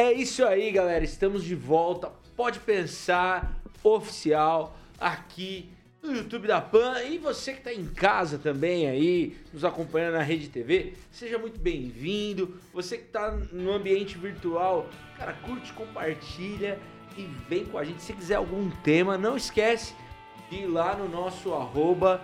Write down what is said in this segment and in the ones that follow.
É isso aí, galera. Estamos de volta. Pode pensar oficial aqui no YouTube da Pan e você que está em casa também aí, nos acompanhando na Rede TV, seja muito bem-vindo. Você que está no ambiente virtual, cara, curte, compartilha e vem com a gente. Se quiser algum tema, não esquece de ir lá no nosso arroba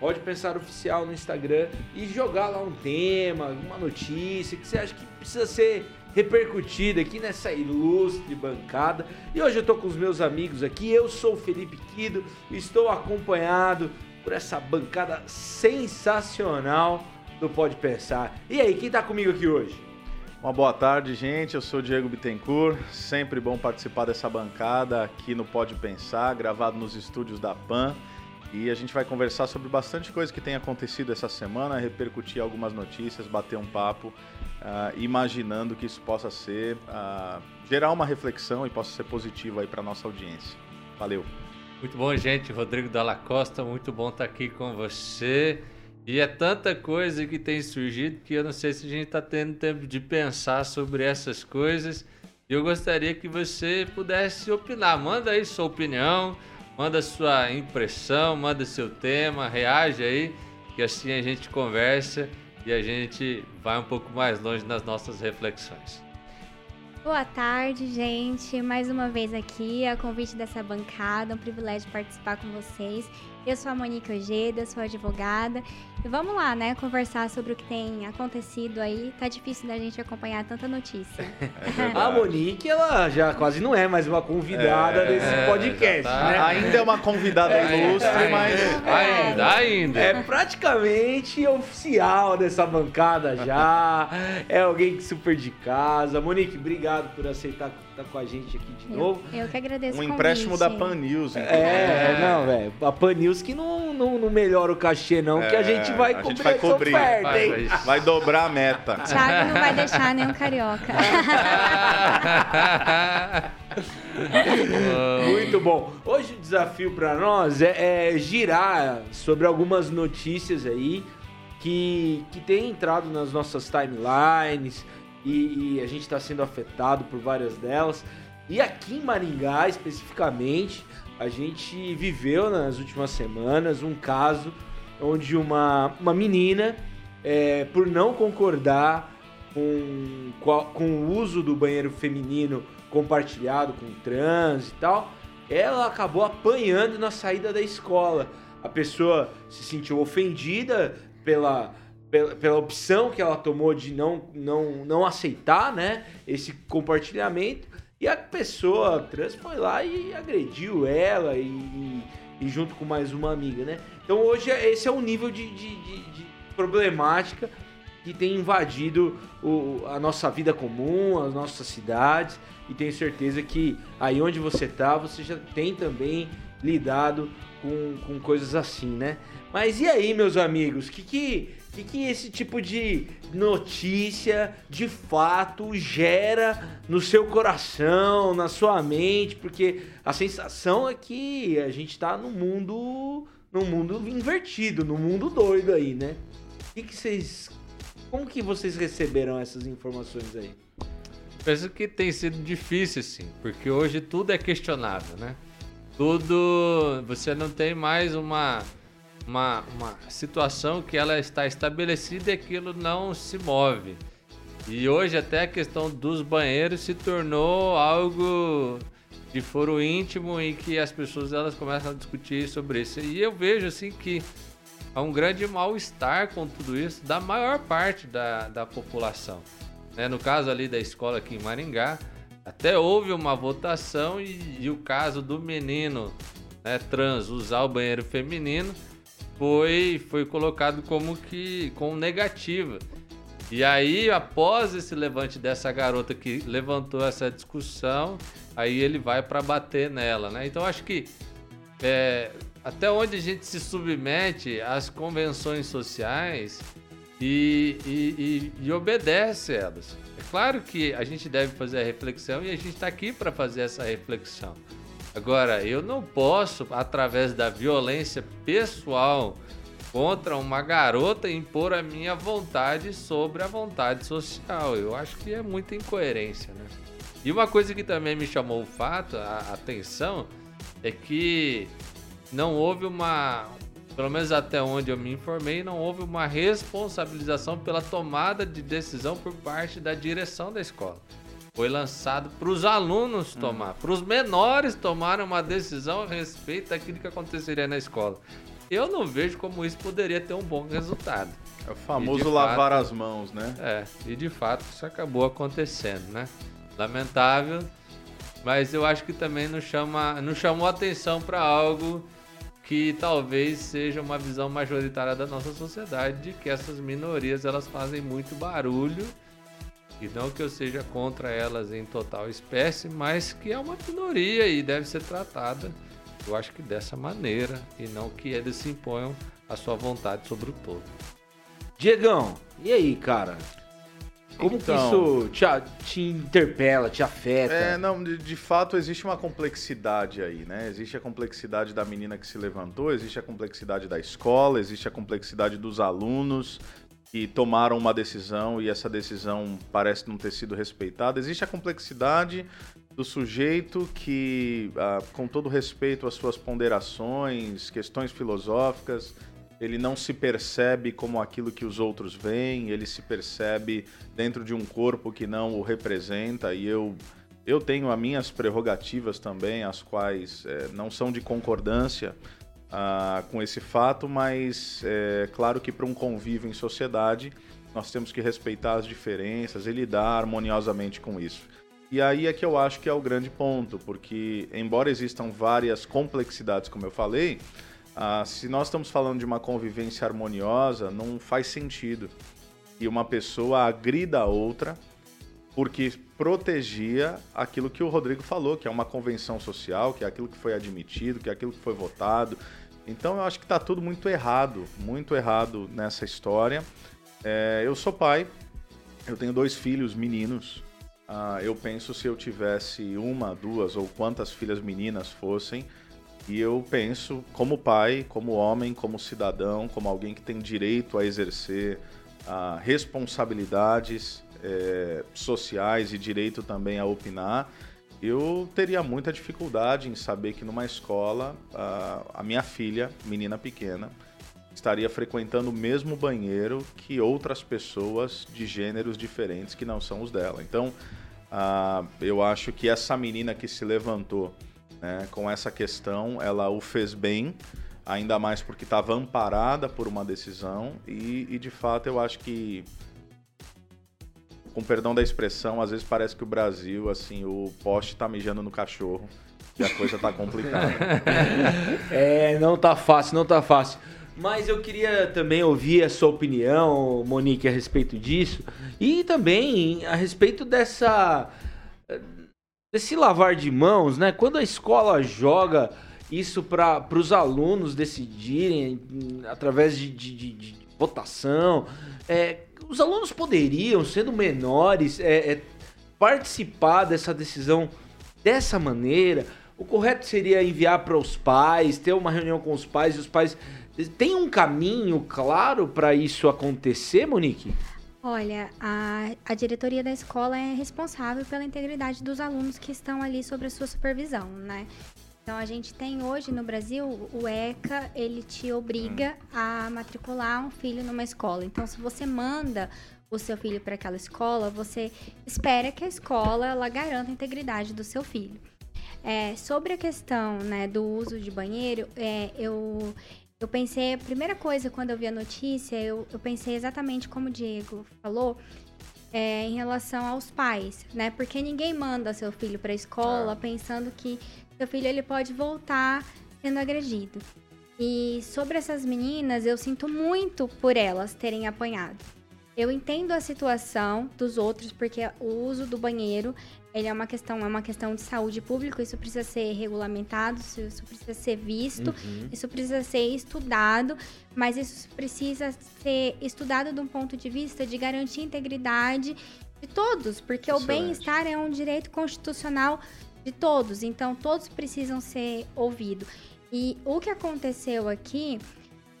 Pode Pensar Oficial no Instagram e jogar lá um tema, uma notícia que você acha que precisa ser repercutida aqui nessa ilustre bancada. E hoje eu tô com os meus amigos aqui. Eu sou o Felipe Quido, estou acompanhado por essa bancada sensacional do Pode Pensar. E aí, quem tá comigo aqui hoje? Uma boa tarde, gente. Eu sou Diego Bittencourt. Sempre bom participar dessa bancada aqui no Pode Pensar, gravado nos estúdios da PAN. E a gente vai conversar sobre bastante coisa que tem acontecido essa semana, repercutir algumas notícias, bater um papo, uh, imaginando que isso possa ser uh, gerar uma reflexão e possa ser positivo aí para nossa audiência. Valeu. Muito bom, gente. Rodrigo Dalla Costa, muito bom estar aqui com você. E é tanta coisa que tem surgido que eu não sei se a gente está tendo tempo de pensar sobre essas coisas. E eu gostaria que você pudesse opinar. Manda aí sua opinião Manda sua impressão, manda seu tema, reage aí, que assim a gente conversa e a gente vai um pouco mais longe nas nossas reflexões. Boa tarde, gente. Mais uma vez aqui, a convite dessa bancada, um privilégio participar com vocês. Eu sou a Monique Ojeda, sou advogada. E vamos lá, né, conversar sobre o que tem acontecido aí. Tá difícil da gente acompanhar tanta notícia. É a Monique, ela já quase não é mais uma convidada é, desse podcast, tá. né? Ainda é uma convidada é, ilustre, é, mas... Ainda, ainda. É praticamente oficial dessa bancada já. é alguém que super de casa. Monique, obrigado por aceitar estar com a gente aqui de eu, novo. Eu que agradeço Um empréstimo da Pan News, então. É, é, não, velho. A Pan News que não, não, não melhora o cachê, não, é, que a gente vai a cobrir gente vai cobrir. Oferta, vai, vai, dobrar a meta. Thiago não vai deixar nenhum carioca. Muito bom. Hoje o desafio para nós é, é, girar sobre algumas notícias aí que, que tem entrado nas nossas timelines, e, e a gente está sendo afetado por várias delas. E aqui em Maringá, especificamente, a gente viveu nas últimas semanas um caso onde uma, uma menina, é, por não concordar com, com o uso do banheiro feminino compartilhado com trans e tal, ela acabou apanhando na saída da escola. A pessoa se sentiu ofendida pela pela, pela opção que ela tomou de não, não, não aceitar né, esse compartilhamento. E a pessoa trans foi lá e agrediu ela e, e, e junto com mais uma amiga, né? Então hoje esse é o nível de, de, de, de problemática que tem invadido o, a nossa vida comum, as nossas cidades. E tenho certeza que aí onde você está, você já tem também lidado com, com coisas assim, né? Mas e aí, meus amigos, que que que, que esse tipo de notícia, de fato, gera no seu coração, na sua mente? Porque a sensação é que a gente está no mundo, no mundo invertido, no mundo doido aí, né? O que, que vocês, como que vocês receberam essas informações aí? Penso que tem sido difícil, sim, porque hoje tudo é questionável, né? Tudo, você não tem mais uma uma, uma situação que ela está estabelecida e aquilo não se move. E hoje até a questão dos banheiros se tornou algo de foro íntimo em que as pessoas elas começam a discutir sobre isso. E eu vejo assim que há um grande mal-estar com tudo isso da maior parte da, da população. Né? No caso ali da escola aqui em Maringá, até houve uma votação e, e o caso do menino né, trans usar o banheiro feminino foi, foi colocado como que com negativa. E aí, após esse levante dessa garota que levantou essa discussão, aí ele vai para bater nela, né? Então acho que é, até onde a gente se submete às convenções sociais e, e, e, e obedece elas. É claro que a gente deve fazer a reflexão e a gente está aqui para fazer essa reflexão. Agora, eu não posso, através da violência pessoal contra uma garota, impor a minha vontade sobre a vontade social. Eu acho que é muita incoerência, né? E uma coisa que também me chamou o fato, a atenção, é que não houve uma, pelo menos até onde eu me informei, não houve uma responsabilização pela tomada de decisão por parte da direção da escola. Foi lançado para os alunos hum. tomar, para os menores tomarem uma decisão a respeito daquilo que aconteceria na escola. Eu não vejo como isso poderia ter um bom resultado. É o famoso lavar fato, as mãos, né? É, e de fato isso acabou acontecendo, né? Lamentável, mas eu acho que também não, chama, não chamou atenção para algo que talvez seja uma visão majoritária da nossa sociedade de que essas minorias elas fazem muito barulho e não que eu seja contra elas em total espécie, mas que é uma minoria e deve ser tratada eu acho que dessa maneira e não que eles se imponham a sua vontade sobre o todo. Diegão, e aí, cara? Como então, que isso te, te, interpela, te afeta? É, não, de, de, fato existe uma complexidade aí, né? Existe a complexidade da menina que se levantou, existe a complexidade da escola, existe a complexidade dos alunos que tomaram uma decisão e essa decisão parece não ter sido respeitada. Existe a complexidade do sujeito que, ah, com todo respeito às suas ponderações, questões filosóficas, ele não se percebe como aquilo que os outros veem, ele se percebe dentro de um corpo que não o representa e eu eu tenho as minhas prerrogativas também, as quais é, não são de concordância ah, com esse fato, mas é claro que para um convívio em sociedade nós temos que respeitar as diferenças e lidar harmoniosamente com isso. E aí é que eu acho que é o grande ponto, porque embora existam várias complexidades, como eu falei, ah, se nós estamos falando de uma convivência harmoniosa, não faz sentido que uma pessoa agrida a outra porque protegia aquilo que o Rodrigo falou, que é uma convenção social, que é aquilo que foi admitido, que é aquilo que foi votado. Então eu acho que está tudo muito errado, muito errado nessa história. É, eu sou pai, eu tenho dois filhos meninos. Ah, eu penso se eu tivesse uma, duas ou quantas filhas meninas fossem, e eu penso, como pai, como homem, como cidadão, como alguém que tem direito a exercer ah, responsabilidades é, sociais e direito também a opinar, eu teria muita dificuldade em saber que numa escola ah, a minha filha, menina pequena, estaria frequentando o mesmo banheiro que outras pessoas de gêneros diferentes que não são os dela. Então, eu acho que essa menina que se levantou né? Com essa questão, ela o fez bem, ainda mais porque estava amparada por uma decisão e, e, de fato eu acho que com perdão da expressão, às vezes parece que o Brasil, assim, o poste tá mijando no cachorro e a coisa tá complicada. é, não tá fácil, não tá fácil. Mas eu queria também ouvir a sua opinião, Monique, a respeito disso. E também a respeito dessa desse lavar de mãos, né? Quando a escola joga isso para os alunos decidirem através de, de, de, de votação, é, os alunos poderiam, sendo menores, é, é, participar dessa decisão dessa maneira. O correto seria enviar para os pais, ter uma reunião com os pais e os pais. Tem um caminho claro para isso acontecer, Monique? Olha, a, a diretoria da escola é responsável pela integridade dos alunos que estão ali sob a sua supervisão, né? Então a gente tem hoje no Brasil o ECA, ele te obriga a matricular um filho numa escola. Então se você manda o seu filho para aquela escola, você espera que a escola ela garanta a integridade do seu filho. É, sobre a questão né, do uso de banheiro, é, eu, eu pensei, a primeira coisa quando eu vi a notícia, eu, eu pensei exatamente como o Diego falou, é, em relação aos pais, né? Porque ninguém manda seu filho para a escola é. pensando que seu filho ele pode voltar sendo agredido. E sobre essas meninas, eu sinto muito por elas terem apanhado. Eu entendo a situação dos outros, porque o uso do banheiro ele é uma questão, é uma questão de saúde pública, isso precisa ser regulamentado, isso precisa ser visto, uhum. isso precisa ser estudado, mas isso precisa ser estudado de um ponto de vista de garantir a integridade de todos, porque o bem-estar é um direito constitucional de todos, então todos precisam ser ouvidos. E o que aconteceu aqui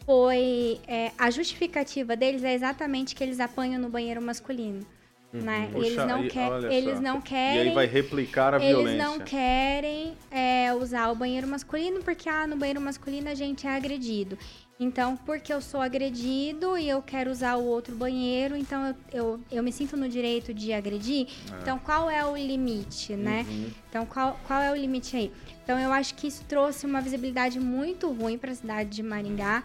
foi é, a justificativa deles é exatamente que eles apanham no banheiro masculino. né? Puxa, e eles não, e quer, eles não E querem. aí vai replicar a Eles violência. não querem é, usar o banheiro masculino porque ah, no banheiro masculino a gente é agredido. Então, porque eu sou agredido e eu quero usar o outro banheiro, então eu, eu, eu me sinto no direito de agredir. Então, qual é o limite, né? Uhum. Então, qual, qual é o limite aí? Então, eu acho que isso trouxe uma visibilidade muito ruim para a cidade de Maringá.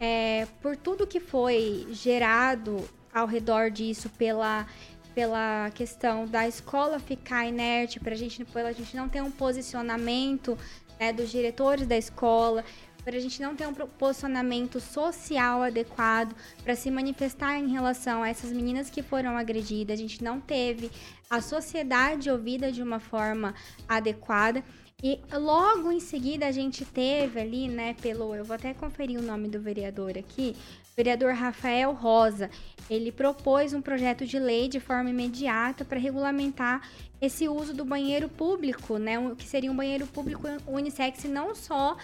É, por tudo que foi gerado ao redor disso pela pela questão da escola ficar inerte, para gente, pela gente não ter um posicionamento né, dos diretores da escola, para a gente não ter um posicionamento social adequado para se manifestar em relação a essas meninas que foram agredidas. A gente não teve a sociedade ouvida de uma forma adequada. E logo em seguida a gente teve ali, né, pelo. Eu vou até conferir o nome do vereador aqui. Vereador Rafael Rosa. Ele propôs um projeto de lei de forma imediata para regulamentar esse uso do banheiro público, né? Que seria um banheiro público unissex não só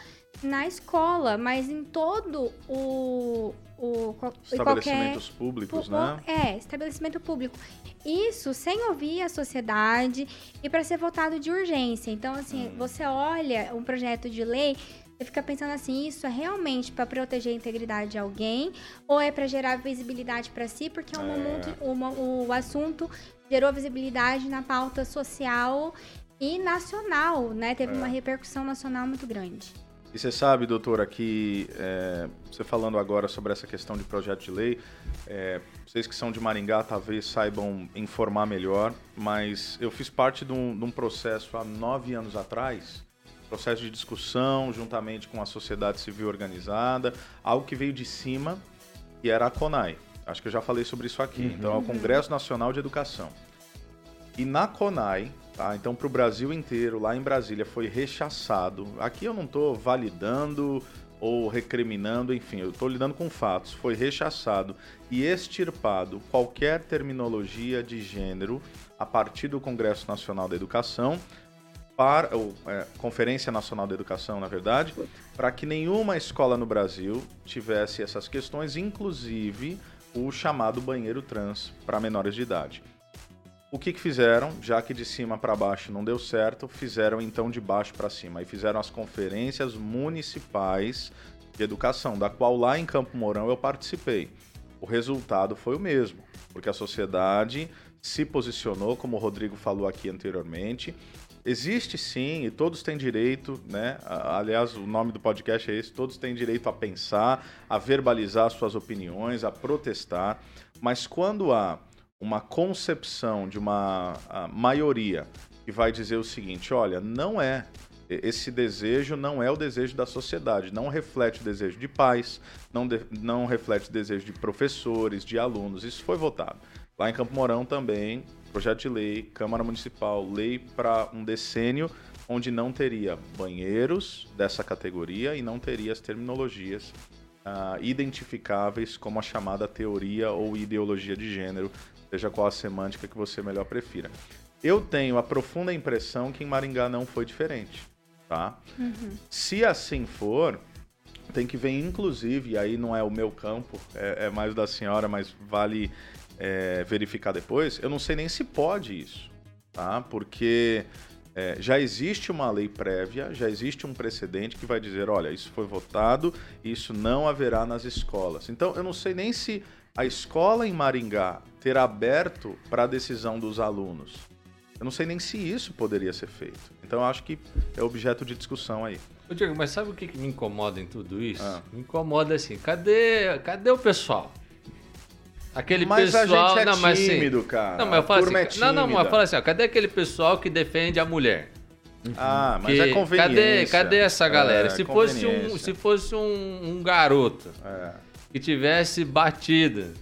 na escola, mas em todo o. o em qualquer Estabelecimentos públicos, Pu- né? É, estabelecimento público. Isso sem ouvir a sociedade e para ser votado de urgência. Então, assim, Hum. você olha um projeto de lei, você fica pensando assim, isso é realmente para proteger a integridade de alguém ou é para gerar visibilidade para si, porque é um É. momento- uma- o assunto gerou visibilidade na pauta social e nacional, né? Teve É. uma repercussão nacional muito grande. E você sabe, doutora, que é, você falando agora sobre essa questão de projeto de lei, é, vocês que são de Maringá talvez saibam informar melhor, mas eu fiz parte de um, de um processo há nove anos atrás, processo de discussão juntamente com a sociedade civil organizada, algo que veio de cima, e era a CONAI. Acho que eu já falei sobre isso aqui. Então, é o Congresso Nacional de Educação. E na CONAI, tá? Então, para o Brasil inteiro, lá em Brasília, foi rechaçado. Aqui eu não estou validando ou recriminando, enfim, eu estou lidando com fatos. Foi rechaçado e extirpado qualquer terminologia de gênero a partir do Congresso Nacional da Educação, para, ou, é, Conferência Nacional da Educação, na verdade, para que nenhuma escola no Brasil tivesse essas questões, inclusive o chamado banheiro trans para menores de idade. O que, que fizeram? Já que de cima para baixo não deu certo, fizeram então de baixo para cima. E fizeram as conferências municipais de educação, da qual lá em Campo Mourão eu participei. O resultado foi o mesmo, porque a sociedade se posicionou, como o Rodrigo falou aqui anteriormente. Existe sim, e todos têm direito, né? Aliás, o nome do podcast é esse: todos têm direito a pensar, a verbalizar suas opiniões, a protestar. Mas quando há uma concepção de uma maioria que vai dizer o seguinte: olha, não é. Esse desejo não é o desejo da sociedade, não reflete o desejo de pais, não, de- não reflete o desejo de professores, de alunos. Isso foi votado. Lá em Campo Mourão também, projeto de lei, Câmara Municipal, lei para um decênio onde não teria banheiros dessa categoria e não teria as terminologias ah, identificáveis como a chamada teoria ou ideologia de gênero, seja qual a semântica que você melhor prefira. Eu tenho a profunda impressão que em Maringá não foi diferente, tá? Se assim for, tem que ver, inclusive, e aí não é o meu campo, é, é mais da senhora, mas vale é, verificar depois. Eu não sei nem se pode isso, tá? Porque é, já existe uma lei prévia, já existe um precedente que vai dizer, olha, isso foi votado, isso não haverá nas escolas. Então, eu não sei nem se a escola em Maringá ter aberto para a decisão dos alunos. Eu não sei nem se isso poderia ser feito. Então, eu acho que é objeto de discussão aí. Ô, Diego, mas sabe o que, que me incomoda em tudo isso? Ah. Me incomoda assim, cadê, cadê o pessoal? Aquele Mas a pessoal. gente é não, mas assim- tímido, cara. Não, mas eu falo A assim. é não, não, mas falo assim, ó, cadê aquele pessoal que defende a mulher? Ah, mas Que- é conveniência. Cadê, cadê essa galera? É, se, fosse um, se fosse um, um garoto É, que tivesse batida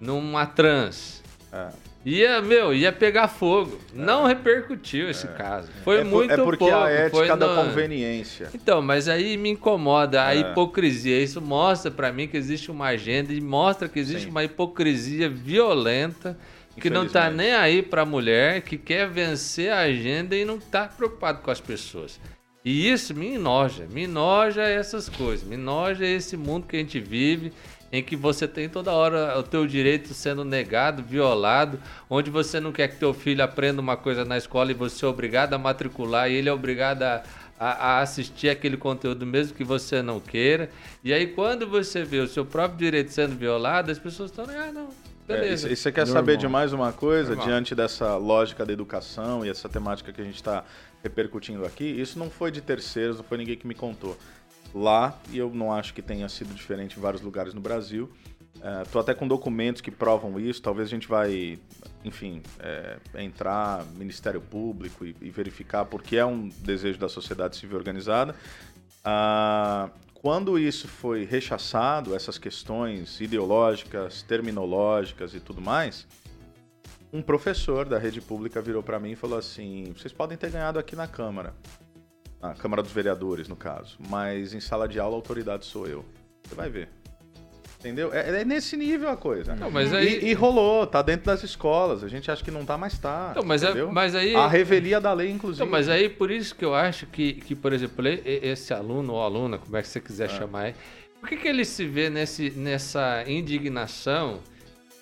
numa trans, é. ia, meu, ia pegar fogo. Não repercutiu esse caso. Foi é, por- muito é porque pouco. a ética foi da no- conveniência. Então, mas aí me incomoda a É. hipocrisia. Isso mostra pra mim que existe uma agenda e mostra que existe Sim. uma hipocrisia violenta que não tá nem aí pra mulher, que quer vencer a agenda e não tá preocupado com as pessoas. E isso me enoja, me enoja essas coisas, me enoja esse mundo que a gente vive, em que você tem toda hora o teu direito sendo negado, violado, onde você não quer que teu filho aprenda uma coisa na escola e você é obrigado a matricular e ele é obrigado a, a, a assistir aquele conteúdo mesmo que você não queira. E aí quando você vê o seu próprio direito sendo violado, as pessoas estão, ah, não, É, beleza. e, e você quer Normal. saber de mais uma coisa, Normal. diante dessa lógica da educação e essa temática que a gente está repercutindo aqui? Isso não foi de terceiros, não foi ninguém que me contou. Lá, e eu não acho que tenha sido diferente em vários lugares no Brasil, é, tô até com documentos que provam isso, talvez a gente vai, enfim, é, entrar Ministério Público e, e verificar, porque é um desejo da sociedade civil organizada. Ah, quando isso foi rechaçado, essas questões ideológicas, terminológicas e tudo mais, um professor da rede pública virou para mim e falou assim: vocês podem ter ganhado aqui na Câmara, na Câmara dos Vereadores, no caso, mas em sala de aula a autoridade sou eu. Você vai ver. Entendeu? É, é nesse nível a coisa. Não, mas E- aí- e, rolou, tá dentro das escolas. A gente acha que não tá, mas tá. Então, mas, é, entendeu? mas aí. A revelia da lei, inclusive. Então, mas aí por isso que eu acho que, que por exemplo, e- e- esse aluno ou aluna, como é que você quiser chamar aí, por que, que ele se vê nesse, nessa indignação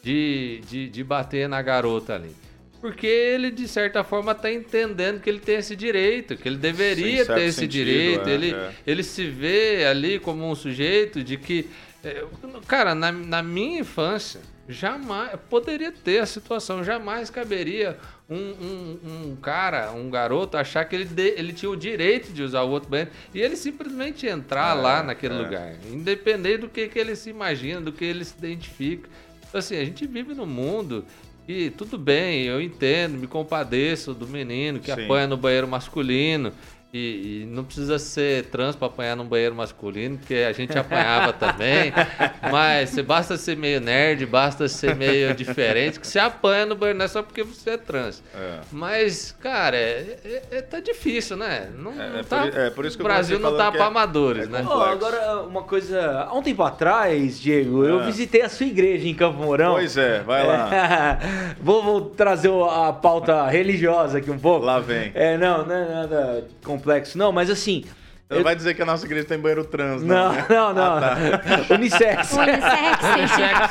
de, de, de bater na garota ali? Porque ele, de certa forma, está entendendo que ele tem esse direito, que ele deveria ter esse sentido, direito. é, ele, é. ele se vê ali como um sujeito de que. é, Cara, na, na minha infância, jamais. Poderia ter a situação, jamais caberia um, um, um cara, um garoto, achar que ele, de- ele tinha o direito de usar o outro banheiro e ele simplesmente entrar É, lá naquele é. lugar, independente do que, que ele se imagina, do que ele se identifica. Então, assim, a gente vive num mundo que tudo bem, eu entendo, me compadeço do menino que Sim. apanha no banheiro masculino. E, e não precisa ser trans para apanhar num banheiro masculino, porque a gente apanhava também. Mas você basta ser meio nerd, basta ser meio diferente, que você apanha no banheiro, não é só porque você é trans. É. Mas, cara, é, é- é- tá difícil, né? Não, É, não é tá, por, é por isso que o Brasil não tá para é- amadores, é né? Ó, agora, uma coisa. Há um tempo atrás, Diego, eu visitei a sua igreja em Campo Mourão. Pois é, vai lá. É, vou, vou trazer a pauta religiosa aqui um pouco. Lá vem. É, não, não é nada complexo, não, mas assim. Você não eu- vai dizer que a nossa igreja tem banheiro trans, Não, né? não, não. Unissex. Unissex.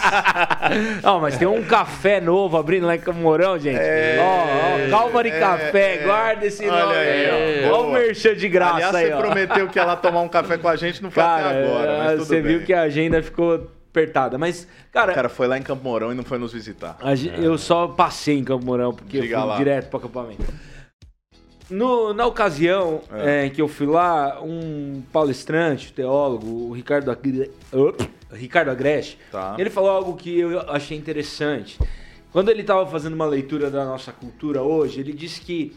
Não, mas tem um café novo abrindo lá em Campo Mourão, gente. É, Ó, ó, Calvary é, Café, é. guarda esse Olha nome aí, ó. ó. O merchan de graça Aliás, aí, você ó. prometeu que ia lá tomar um café com a gente, não foi Cara, até agora, mas tudo você bem. viu que a agenda ficou apertada. Mas, cara, O cara foi lá em Campo Mourão e não foi nos visitar. eu só passei em Campo Mourão, porque Diga eu fui lá. direto para acampamento. No, na ocasião É. é, em que eu fui lá, um palestrante, teólogo, o Ricardo, Agre... Ricardo Agreste, Tá. ele falou algo que eu achei interessante. Quando ele estava fazendo uma leitura da nossa cultura hoje, ele disse que,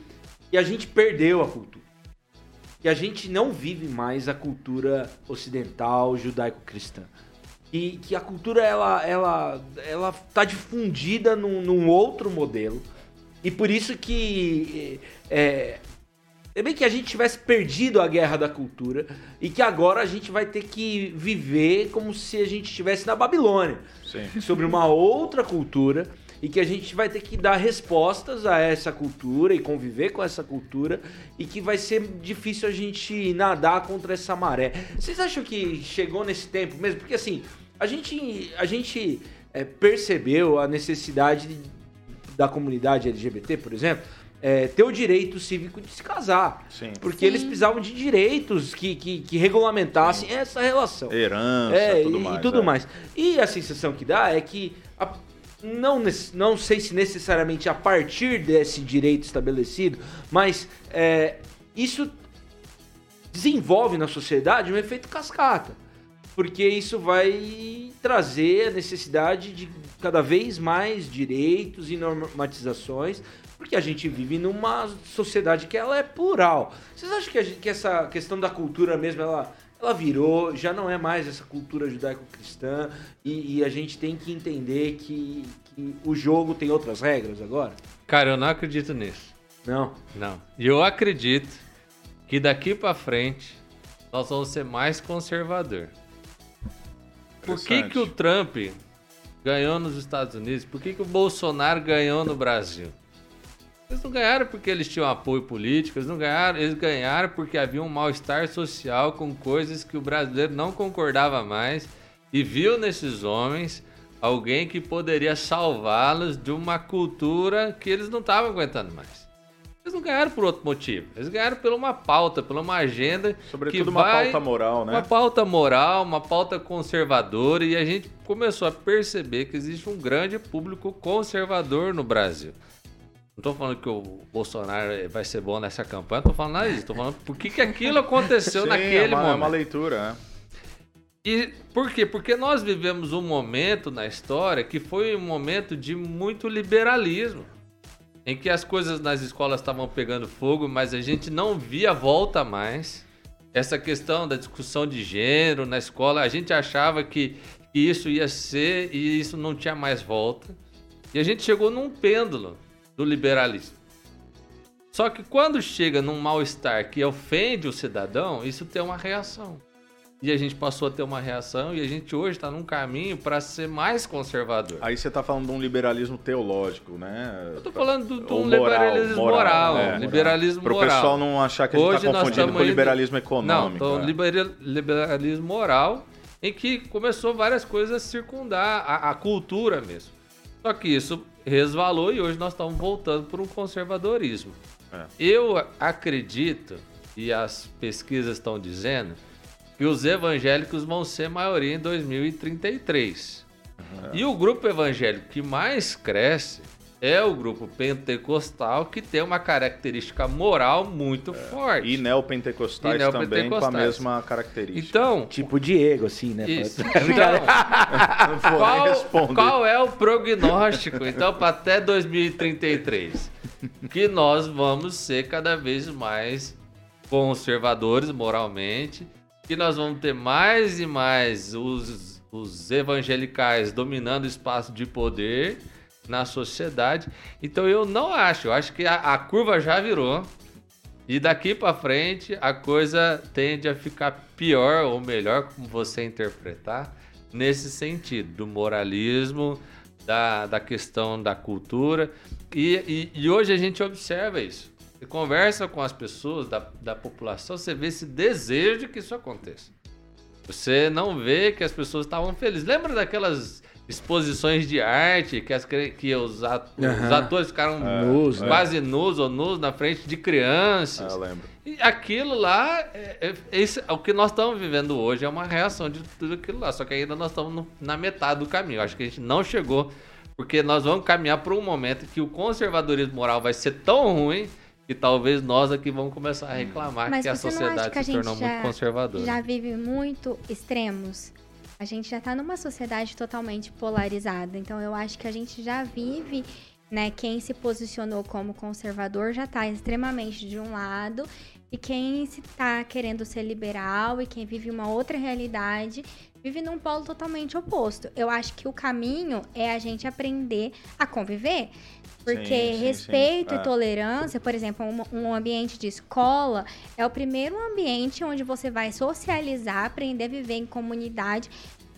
que a gente perdeu a cultura. Que a gente não vive mais a cultura ocidental, judaico-cristã. E que a cultura, ela, ela, ela tá difundida num, num outro modelo. E por isso que... É, é bem que a gente tivesse perdido a guerra da cultura e que agora a gente vai ter que viver como se a gente estivesse na Babilônia Sim. sobre uma outra cultura e que a gente vai ter que dar respostas a essa cultura e conviver com essa cultura e que vai ser difícil a gente nadar contra essa maré. Vocês acham que chegou nesse tempo mesmo? Porque assim, a gente, a gente é, percebeu a necessidade de- da comunidade LGBT, por exemplo, é, ter o direito cívico de se casar. Sim. Porque Sim. eles precisavam de direitos que, que, que regulamentassem essa relação. Herança, É, tudo e, mais. e tudo é. mais. E a sensação que dá é que, a- não, não sei se necessariamente a partir desse direito estabelecido, mas é, isso desenvolve na sociedade um efeito cascata. Porque isso vai trazer a necessidade de cada vez mais direitos e normatizações, porque a gente vive numa sociedade que ela é plural. Vocês acham que, gente- que essa questão da cultura mesmo, ela, ela virou, já não é mais essa cultura judaico-cristã, e, e a gente tem que entender que, que o jogo tem outras regras agora? Cara, eu não acredito nisso. Não. Não. E eu acredito que daqui pra frente nós vamos ser mais conservador. Por que, que o Trump ganhou nos Estados Unidos? Por que, que o Bolsonaro ganhou no Brasil? Eles não ganharam porque eles tinham apoio político, eles não ganharam, eles ganharam porque havia um mal-estar social com coisas que o brasileiro não concordava mais. e viu nesses homens alguém que poderia salvá-los de uma cultura que eles não estavam aguentando mais. Eles não ganharam por outro motivo. Eles ganharam por uma pauta, por uma agenda. Sobretudo que uma vai, pauta moral, né? Uma pauta moral, uma pauta conservadora. E a gente começou a perceber que existe um grande público conservador no Brasil. Não tô falando que o Bolsonaro vai ser bom nessa campanha, não tô falando nada disso. Tô falando por que, que aquilo aconteceu Sim, naquele é uma, momento. É uma leitura, né? E por quê? Porque nós vivemos um momento na história que foi um momento de muito liberalismo. Em que as coisas nas escolas estavam pegando fogo, mas a gente não via volta mais. Essa questão da discussão de gênero na escola, a gente achava que, que isso ia ser e isso não tinha mais volta. E a gente chegou num pêndulo do liberalismo. Só que quando chega num mal-estar que ofende o cidadão, isso tem uma reação. E a gente passou a ter uma reação e a gente hoje está num caminho para ser mais conservador. Aí você está falando de um liberalismo teológico, né? Eu tô falando do, do Ou um liberalismo moral, é. liberalismo Para o moral. pessoal não achar que a gente está confundindo com indo- liberalismo Não, econômico. então é. libera- liberalismo moral, em que começou várias coisas a circundar a, a cultura mesmo. Só que isso resvalou e hoje nós estamos voltando para um conservadorismo. É. Eu acredito, e as pesquisas estão dizendo, que os evangélicos vão ser maioria em 2033. E o grupo evangélico que mais cresce é o grupo pentecostal, que tem uma característica moral muito forte. É. E neopentecostais E também com a neopentecostais. mesma característica. Então, Tipo Diego, assim, né? isso. Pra- Então, não vou nem qual, responder. qual é o prognóstico, então, para até 2033? Que nós vamos ser cada vez mais conservadores moralmente, que nós vamos ter mais e mais os, os evangelicais dominando o espaço de poder na sociedade. Então eu não acho, eu acho que a, a curva já virou. E daqui para frente a coisa tende a ficar pior ou melhor, como você interpretar, nesse sentido, do moralismo, da, da questão da cultura. E, e, e hoje a gente observa isso. Você conversa com as pessoas da, da população, você vê esse desejo de que isso aconteça. Você não vê que as pessoas estavam felizes. Lembra daquelas exposições de arte que, as, que os, at- os atores ficaram Nus, né? quase nus ou nus na frente de Ah, crianças? eu lembro. E aquilo lá, é, é- é o que nós estamos vivendo hoje é uma reação de tudo aquilo lá. Só que ainda nós estamos no- na metade do caminho. Acho que a gente não chegou, porque nós vamos caminhar para um momento que o conservadorismo moral vai ser tão ruim que talvez nós aqui vamos começar a reclamar Mas que a sociedade que se tornou já- muito conservadora. já vive muito extremos. A gente já tá numa sociedade totalmente polarizada. Então eu acho que a gente já vive, né? Quem se posicionou como conservador já tá extremamente de um lado. E quem se tá querendo ser liberal e quem vive uma outra realidade vive num polo totalmente oposto. Eu acho que o caminho é a gente aprender a conviver. Porque Sim, sim, respeito sim. e É. tolerância, por exemplo, um, um ambiente de escola é o primeiro ambiente onde você vai socializar, aprender a viver em comunidade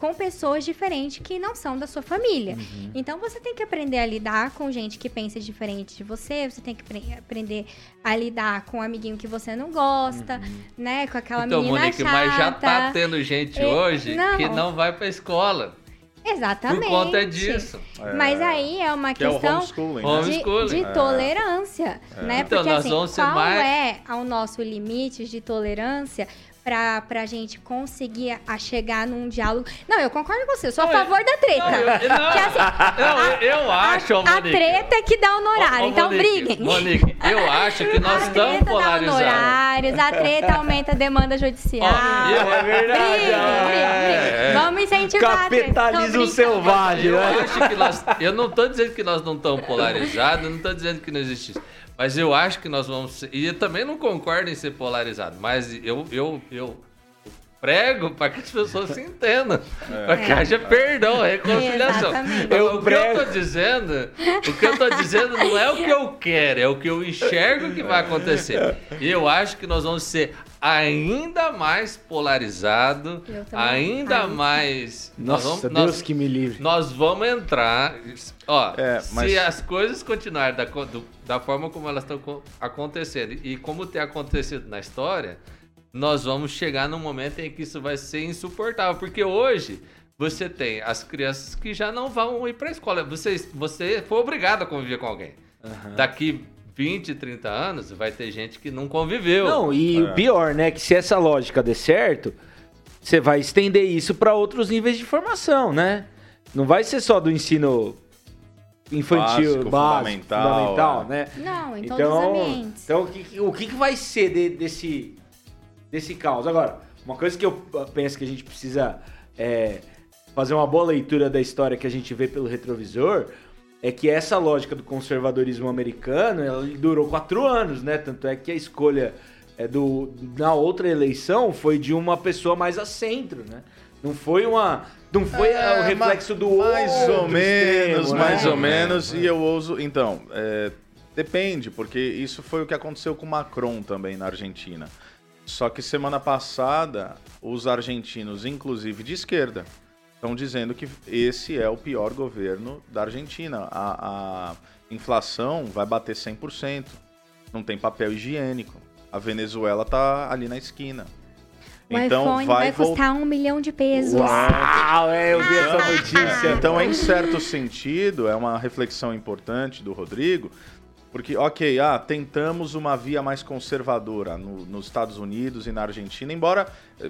com pessoas diferentes que não são da sua família. Uhum. Então você tem que aprender a lidar com gente que pensa diferente de você, você tem que apre- aprender a lidar com um amiguinho que você não gosta, né? Com aquela então, menina Monique, chata. mas já tá tendo gente É, hoje não. que não vai pra escola Exatamente. por conta disso. Mas aí é uma Que é o questão homeschooling, né? De, É. tolerância, né? Então, Porque nós assim, vamos ser qual mais- é o nosso limite de tolerância pra, pra gente conseguir a chegar num diálogo? Não, eu concordo com você, eu sou a favor da treta. Não, eu, não, Que assim, não, eu, eu acho, a, a Monique. treta é que dá honorário, Ô, ô, então Monique, briguem. Monique, eu acho que nós a estamos treta dá polarizados. honorários, a treta aumenta a demanda judicial. Ó, eu- É verdade. Briguem, é. briguem, briguem. Vamos incentivar a Capitalismo brincando. selvagem, Eu né? acho que nós. Eu não tô dizendo que nós não estamos polarizados, eu não tô dizendo que não existe isso. Mas eu acho que nós vamos. E eu também não concordo em ser polarizado, mas eu, eu, eu prego para que as pessoas se entendam. Para que É. haja perdão, reconciliação. Eu, o que eu tô dizendo, o que eu tô dizendo não é o que eu quero, é o que eu enxergo que vai acontecer. E eu acho que nós vamos ser ainda mais polarizado, ainda Ai. mais. nós Nossa, vamos- nós- Deus que me livre. nós vamos entrar. Ó, É, mas- se as coisas continuarem da, do- da forma como elas estão co- acontecendo e como tem acontecido na história, nós vamos chegar num momento em que isso vai ser insuportável. Porque hoje você tem as crianças que já não vão ir para a escola. Você, você foi obrigado a conviver com alguém. Uhum. Daqui 20, 30 anos, vai ter gente que não conviveu. Não, e o é. pior, né, que se essa lógica der certo, você vai estender isso para outros níveis de formação, né? Não vai ser só do ensino infantil, básico, básico fundamental, fundamental é. né? Não, em então, todos os ambientes. Então, o que, o que vai ser de, desse, desse caos? Agora, uma coisa que eu penso que a gente precisa é, fazer uma boa leitura da história que a gente vê pelo retrovisor é que essa lógica do conservadorismo americano ela durou quatro anos, né? Tanto é que a escolha é, do, na outra eleição foi de uma pessoa mais a centro, né? Não foi uma. Não foi é, o reflexo do Mais ou menos, extremo, mais né? ou menos. E eu ouso. Então, é, depende, porque isso foi o que aconteceu com Macron também na Argentina. Só que semana passada, os argentinos, inclusive de esquerda, estão dizendo que esse é o pior governo da Argentina. A, a inflação vai bater 100%. Não tem papel higiênico. A Venezuela tá ali na esquina. O então iPhone vai, vai custar um milhão de pesos. Uau, é, eu vi essa notícia. Então, em certo sentido, é uma reflexão importante do Rodrigo, porque, ok, ah, tentamos uma via mais conservadora no, nos Estados Unidos e na Argentina, embora eh,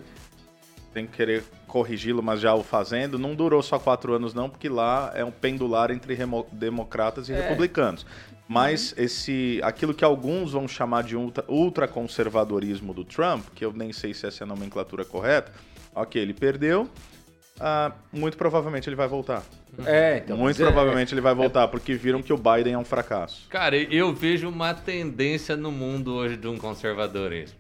tem que querer corrigi-lo, mas já o fazendo, não durou só quatro anos não, porque lá é um pendular entre democratas e é. republicanos. Mas uhum. esse, aquilo que alguns vão chamar de ultraconservadorismo do Trump, que eu nem sei se essa é a nomenclatura correta, ok, ele perdeu, ah, muito provavelmente ele vai voltar. É, então, muito é, provavelmente é, ele vai voltar, porque viram que o Biden é um fracasso. Cara, eu vejo uma tendência no mundo hoje de um conservadorismo.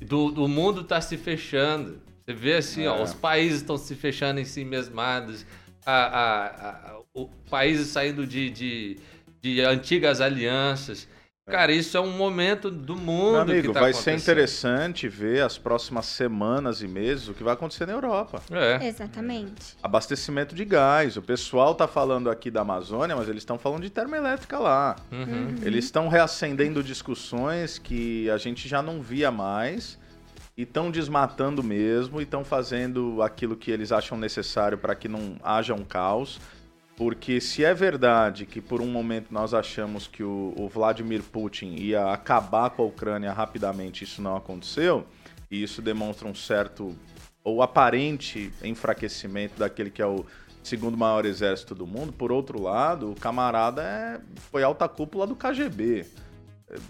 Do, do mundo tá se fechando. Você vê assim, é. ó, os países estão se fechando em si mesmados, a, a, a, o países saindo de, de de antigas alianças. É. Cara, isso é um momento do mundo Meu amigo, que tá vai ser interessante ver as próximas semanas e meses o que vai acontecer na Europa. É. Exatamente. Abastecimento de gás. O pessoal tá falando aqui da Amazônia, mas eles estão falando de termoelétrica lá. Uhum. Uhum. Eles estão reacendendo discussões que a gente já não via mais e estão desmatando mesmo e estão fazendo aquilo que eles acham necessário para que não haja um caos. Porque se é verdade que por um momento nós achamos que o, o, Vladimir Putin ia acabar com a Ucrânia rapidamente, isso não aconteceu, e isso demonstra um certo ou aparente enfraquecimento daquele que é o segundo maior exército do mundo. Por outro lado, o camarada é, foi alta cúpula do KGB.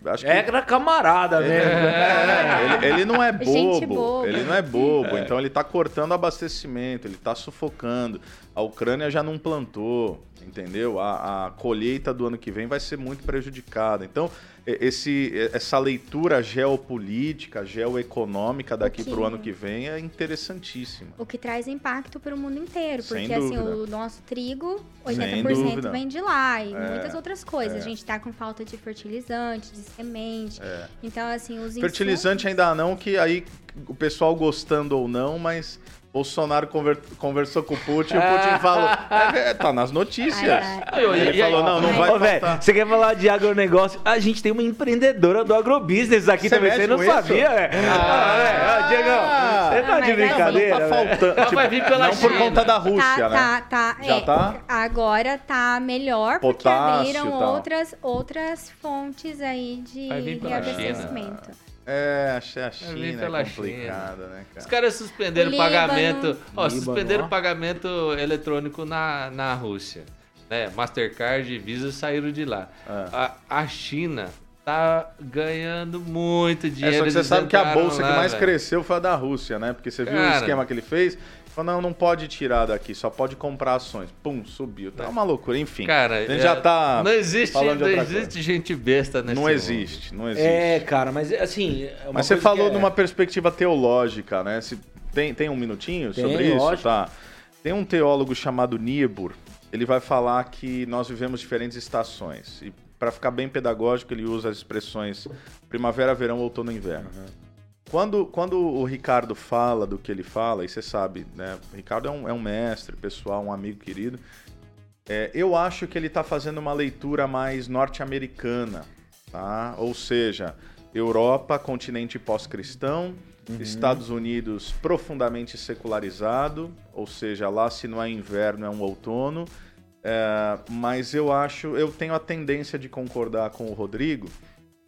Acho é camarada mesmo. É, ele, ele, não é bobo. Ele não é bobo. É. Então ele está cortando abastecimento, ele está sufocando. A Ucrânia já não plantou, entendeu? A, a, colheita do ano que vem vai ser muito prejudicada. Então, esse, essa leitura geopolítica, geoeconômica daqui para o ano que vem é interessantíssima. O que traz impacto para o mundo inteiro, porque assim, o nosso trigo, 80% vem de lá e é, muitas outras coisas. É. A gente está com falta de fertilizante, de semente. É. Então, assim, os Fertilizante insumos... ainda não, que aí o pessoal gostando ou não, mas Bolsonaro conver, conversou com o Putin e o Putin falou. É, é, tá nas notícias. Ele falou: não, não vai Ô, faltar. Você quer falar de agronegócio? A gente tem uma empreendedora do agrobusiness aqui você também. Você não sabia, velho? Ah, ah, Diegão, você tá de é brincadeira. Tá faltando. Tipo, vai vir pela não China. por conta da Rússia, tá, né? Tá, tá. Já é, tá? Agora tá melhor porque Potássio, abriram outras, outras fontes aí de reabastecimento. É, achei a China é complicada, China. né, cara? Os caras suspenderam o pagamento. Ó, suspenderam o pagamento eletrônico na, na Rússia. Né? Mastercard e Visa saíram de lá. É. A, a China tá ganhando muito dinheiro. É, só que você sabe que a bolsa lá, que mais véio. cresceu foi a da Rússia, né? Porque você viu Cara, o esquema que ele fez? Falou, não, não pode tirar daqui, só pode comprar ações. Pum, subiu. Tá uma loucura, enfim. Cara, a gente é, já tá. Não existe, não existe gente besta nesse Não mundo. existe, não existe. É, cara, mas assim. É mas você falou é... numa perspectiva teológica, né? Se, tem, tem um minutinho tem, sobre isso? Lógico. Tá. Tem um teólogo chamado Niebuhr, ele vai falar que nós vivemos diferentes estações. E para ficar bem pedagógico, ele usa as expressões primavera, verão, outono e inverno. Uhum. Quando, quando o Ricardo fala do que ele fala, e você sabe, né? O Ricardo é um, é um mestre pessoal, um amigo querido. É, eu acho que ele está fazendo uma leitura mais norte-americana, tá? Ou seja, Europa, continente pós-cristão, Estados Unidos profundamente secularizado, ou seja, lá se não é inverno é um outono. É, mas eu acho, eu tenho a tendência de concordar com o Rodrigo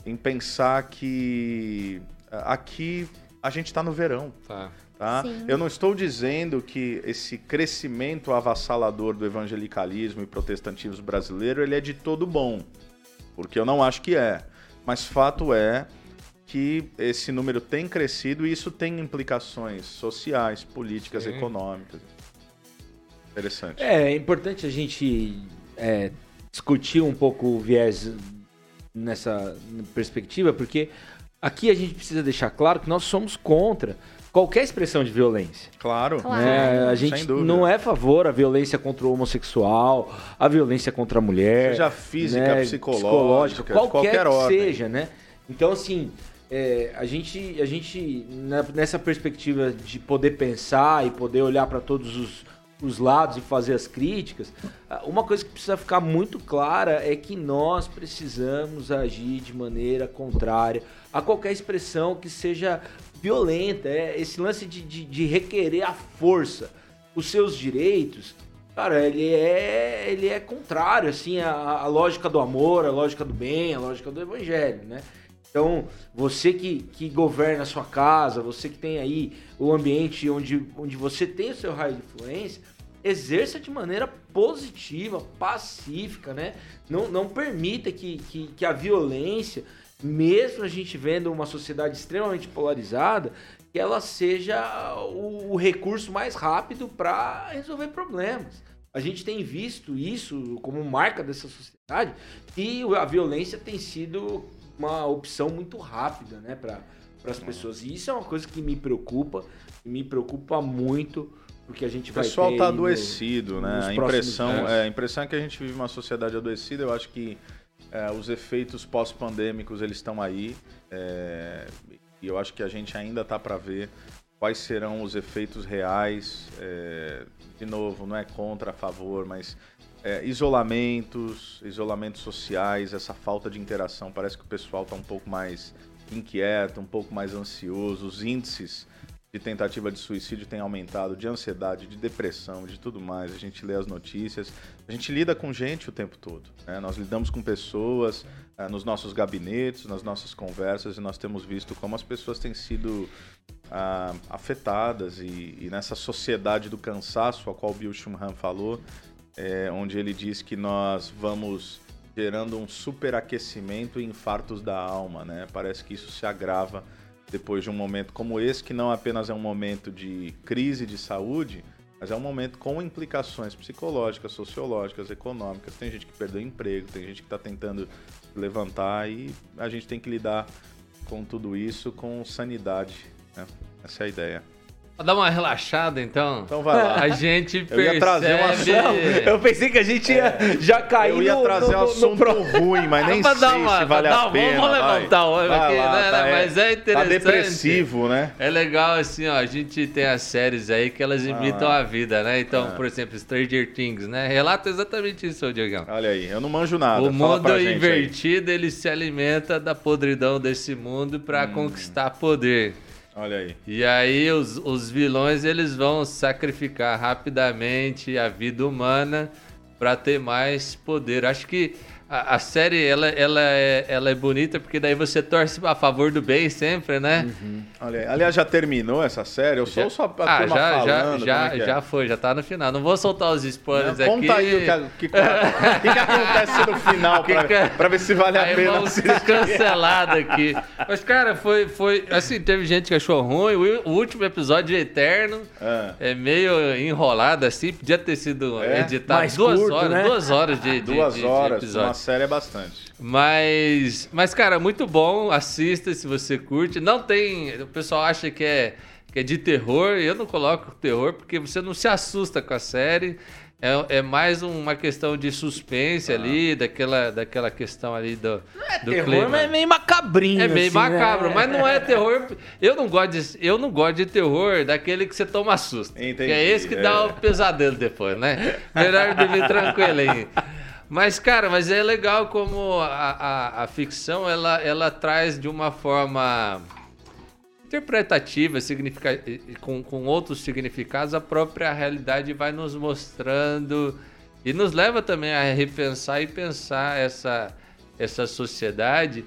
em pensar que aqui a gente está no verão. Tá. Tá? Sim. Eu não estou dizendo que esse crescimento avassalador do evangelicalismo e protestantismo brasileiro ele é de todo bom, porque eu não acho que é. Mas fato é que esse número tem crescido e isso tem implicações sociais, políticas, Sim. econômicas. Interessante. É, é importante a gente é, discutir um pouco o viés nessa perspectiva, porque aqui a gente precisa deixar claro que nós somos contra qualquer expressão de violência. Claro. Claro. né? A gente não é a favor a violência contra o homossexual, a violência contra a mulher. Seja física, né, psicológica, de qualquer qualquer que seja, né? Então, assim, é, a gente, a gente na- nessa perspectiva de poder pensar e poder olhar para todos os, os lados e fazer as críticas, ah, uma coisa que precisa ficar muito clara é que nós precisamos agir de maneira contrária a qualquer expressão que seja violenta. É esse lance de, de, de requerer a força os seus direitos. Cara, ele é, ele é contrário, assim, à, à lógica do amor, à lógica do bem, à lógica do evangelho, né? Então, você que, que governa a sua casa, você que tem aí o ambiente onde, onde você tem o seu raio de influência, exerça de maneira positiva, pacífica, né? Não, não permita que, que, que a violência, mesmo a gente vendo uma sociedade extremamente polarizada, que ela seja o, o recurso mais rápido para resolver problemas. A gente tem visto isso como marca dessa sociedade e a violência tem sido uma opção muito rápida, né, para as pessoas. E isso é uma coisa que me preocupa, me preocupa muito, porque a gente O vai pessoal ter tá aí no- adoecido, né? A impressão, é, a impressão é que a gente vive uma sociedade adoecida. Eu acho que é, os efeitos pós-pandêmicos eles estão aí. é, e eu acho que a gente ainda tá para ver quais serão os efeitos reais. é, de novo, não é contra, a favor, mas é, isolamentos, isolamentos sociais, essa falta de interação. Parece que o pessoal tá um pouco mais inquieto, um pouco mais ansioso. Os índices de tentativa de suicídio têm aumentado, de ansiedade, de depressão, de tudo mais. A gente lê as notícias, a gente lida com gente o tempo todo. né? Nós lidamos com pessoas eh, nos nossos gabinetes, nas nossas conversas, e nós temos visto como as pessoas têm sido ah, afetadas e, e nessa sociedade do cansaço, a qual Bill Schumann falou, eh, onde ele diz que nós vamos gerando um superaquecimento e infartos da alma, né? Parece que isso se agrava depois de um momento como esse, que não apenas é um momento de crise de saúde, mas é um momento com implicações psicológicas, sociológicas, econômicas. Tem gente que perdeu emprego, tem gente que está tentando levantar e a gente tem que lidar com tudo isso com sanidade. Né? Essa é a ideia. Dar uma relaxada, então. Então vai lá. A gente Eu percebe... ia trazer um assunto. Eu pensei que a gente ia já cair Eu ia no, trazer no, um no- no assunto pro- ruim, mas nem sei dar uma- se vale a pena. vamos levantar o aqui, lá, né, tá, né, mas é Tá interessante. depressivo, né? É legal, assim, ó, a gente tem as séries aí que elas imitam Ah. a vida, né? Então, Ah. por exemplo, Stranger Things, né? Relata exatamente isso, ô Diegão. Olha aí, eu não manjo nada. O Fala mundo pra gente aí. invertido, ele se alimenta da podridão desse mundo pra Hum. conquistar poder. Olha aí. E aí os, os vilões, eles vão sacrificar rapidamente a vida humana pra ter mais poder. Acho que a, a série, ela, ela, é, ela é bonita porque daí você torce a favor do bem sempre, né? Olha aí. Aliás, já terminou essa série? Eu sou só a Ah, turma já, já, falando. já, como é é? já foi, já tá no final. Não vou soltar os spoilers Não, aqui. Conta aí o que, que, que, que acontece no final pra, que é? pra ver se vale a Aí pena. vamos ser cancelados aqui. Mas, cara, foi, foi. Assim, teve gente que achou ruim. O, o último episódio é eterno. Ah, É meio enrolado, assim. Podia ter sido É? editado Mais duas curto, horas. né? Duas horas de, de, duas de- de horas, episódio. Série é bastante. Mas, mas, cara, muito bom. Assista se você curte. Não tem. O pessoal acha que é, que é de terror. Eu não coloco terror porque você não se assusta com a série. É, é mais uma questão de suspense ali, daquela, daquela questão ali do, do Terror, clima. mas é meio macabrinho. É meio assim, né? macabro, mas não é terror. Eu não gosto de, eu não gosto de terror daquele que você toma susto. Entendi, Que é esse que é. dá o pesadelo depois, né? Melhor dormir tranquilo aí. Mas, cara, mas é legal como a, a, a ficção ela, ela traz de uma forma interpretativa, significa, com, com outros significados, a própria realidade vai nos mostrando e nos leva também a repensar e pensar essa, essa sociedade.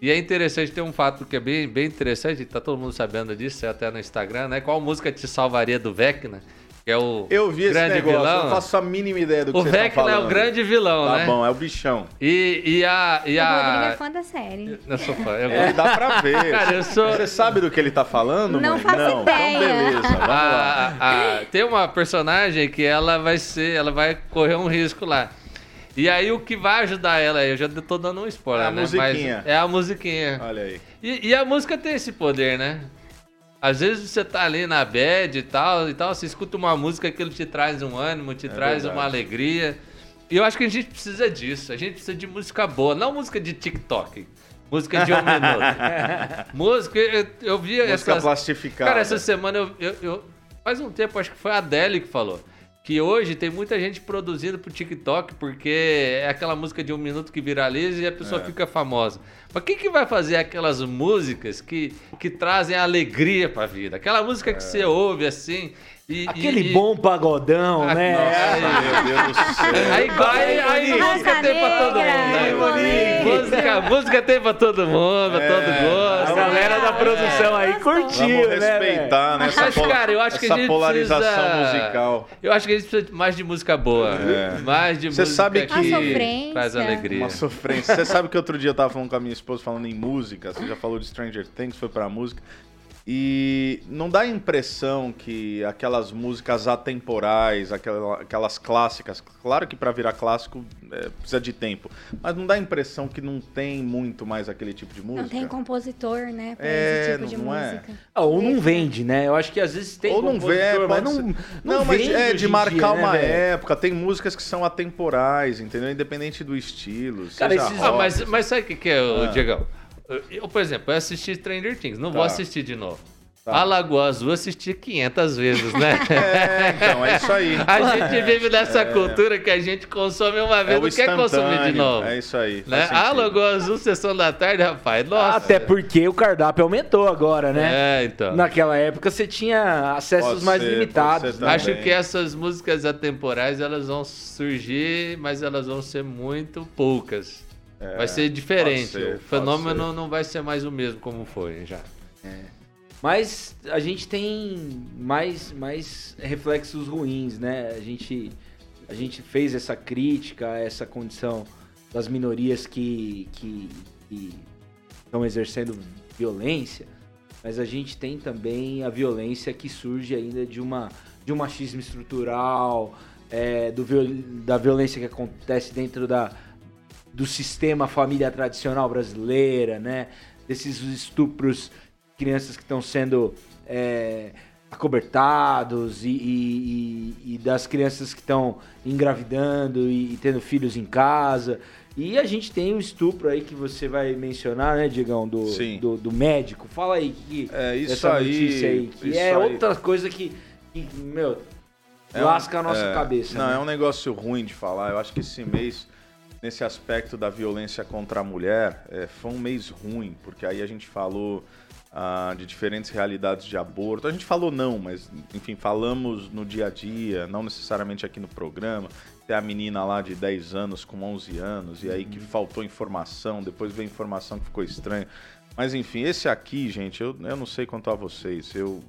E é interessante, ter um fato que é bem, bem interessante, tá todo mundo sabendo disso, é até no Instagram, né? Qual música te salvaria do Vecna? Que é o Eu vi esse grande negócio, vilão. eu não faço a mínima ideia do que O vocês estão Vecna é falando. o grande vilão, Tá né? bom, é o bichão. E, e a. E O Rodrigo é a... fã da série. Eu sou fã. Eu É, dá pra ver. Cara, eu sou- Você sabe do que ele tá falando, Não mãe? faço não. ideia. Então beleza, vamos lá. A- a- tem uma personagem que ela vai ser, ela vai correr um risco lá. E aí o que vai ajudar ela, eu já tô dando um spoiler, É a né? musiquinha. Mas é a musiquinha. Olha aí. E, e a música tem esse poder, né? Às vezes você tá ali na bad e tal, e tal, você escuta uma música que ele te traz um ânimo, te traz verdade. uma alegria. E eu acho que a gente precisa disso. A gente precisa de música boa, não música de TikTok. Música de um minuto. música, eu, eu vi Música essas, plastificada. Cara, essa semana eu, eu- eu- Faz um tempo, acho que foi a Adele que falou. Que hoje tem muita gente produzindo pro TikTok porque é aquela música de um minuto que viraliza e a É. pessoa fica famosa. Mas quem que vai fazer aquelas músicas que, que trazem alegria pra vida? Aquela música É. que você ouve assim. E, Aquele e- bom pagodão, Ah, né? nossa, Meu Deus do céu. Aí, aí, aí, Monique. música tem pra todo mundo, né? Música, música tem pra todo mundo, pra todo É, gosto. A galera da produção aí curtiu, Vamos né? respeitar, né? Essa, Mas, pola- cara, eu acho que a gente polarização precisa- musical. Eu acho que a gente precisa mais de música boa. É. Mais de Você música sabe que- traz alegria. Uma sofrência. Você sabe que outro dia eu tava falando com a minha esposa, falando em música, você já falou de Stranger Things, foi pra música. E não dá a impressão que aquelas músicas atemporais, aquela- aquelas clássicas, claro que pra virar clássico é, precisa de tempo, mas não dá a impressão que não tem muito mais aquele tipo de música. Não tem compositor, né? Pra É, esse tipo de não é? música. Ah, ou não vende, né? Eu acho que às vezes tem Ou não vê, é, compositor, mas pode não, ser. não, Não, mas vende é de marcar dia, né, uma velho? época. Tem músicas que são atemporais, entendeu? Independente do estilo. Cara, seja esses- Ah, mas, mas sabe o que, que é, o Ah. Diegão? Eu, por exemplo, eu assisti Stranger Things, não vou Tá. assistir de novo. Tá. A Lagoa Azul assisti 500 vezes, né? É, então, é isso aí. A gente vive nessa cultura que a gente consome uma É vez, o não quer consumir de novo. É isso aí. né? A. Lagoa Azul, sessão da tarde, rapaz, nossa. Até porque o cardápio aumentou agora, né? É, então. Naquela época você tinha acessos Pode mais ser, limitados. né? Acho que essas músicas atemporais elas vão surgir, mas elas vão ser muito poucas. Vai ser diferente. ser, o fenômeno não vai ser mais o mesmo como foi já. Mas a gente tem mais, mais reflexos ruins, né? A gente, a gente fez essa crítica essa condição das minorias que, que, que estão exercendo violência, mas a gente tem também a violência que surge ainda de, uma, de um machismo estrutural, é, do da violência que acontece dentro da, do sistema família tradicional brasileira, né? Desses estupros, crianças que estão sendo é, acobertados e, e- e- das crianças que estão engravidando e, e tendo filhos em casa. E a gente tem o estupro aí que você vai mencionar, né, Diegão, do, do, do médico. Fala aí que É, isso essa aí, notícia aí, que é aí. outra coisa que, que, meu, É um- lasca a nossa é, cabeça. Não, né? é um negócio ruim de falar. Eu acho que esse mês, nesse aspecto da violência contra a mulher, é, foi um mês ruim, porque aí a gente falou ah, de diferentes realidades de aborto. A gente falou não, mas enfim, falamos no dia a dia, não necessariamente aqui no programa. Tem a menina lá de 10 anos com 11 anos, e aí que faltou informação, depois veio informação que ficou estranho. Mas enfim, esse aqui, gente, eu, eu não sei quanto a vocês. Eu,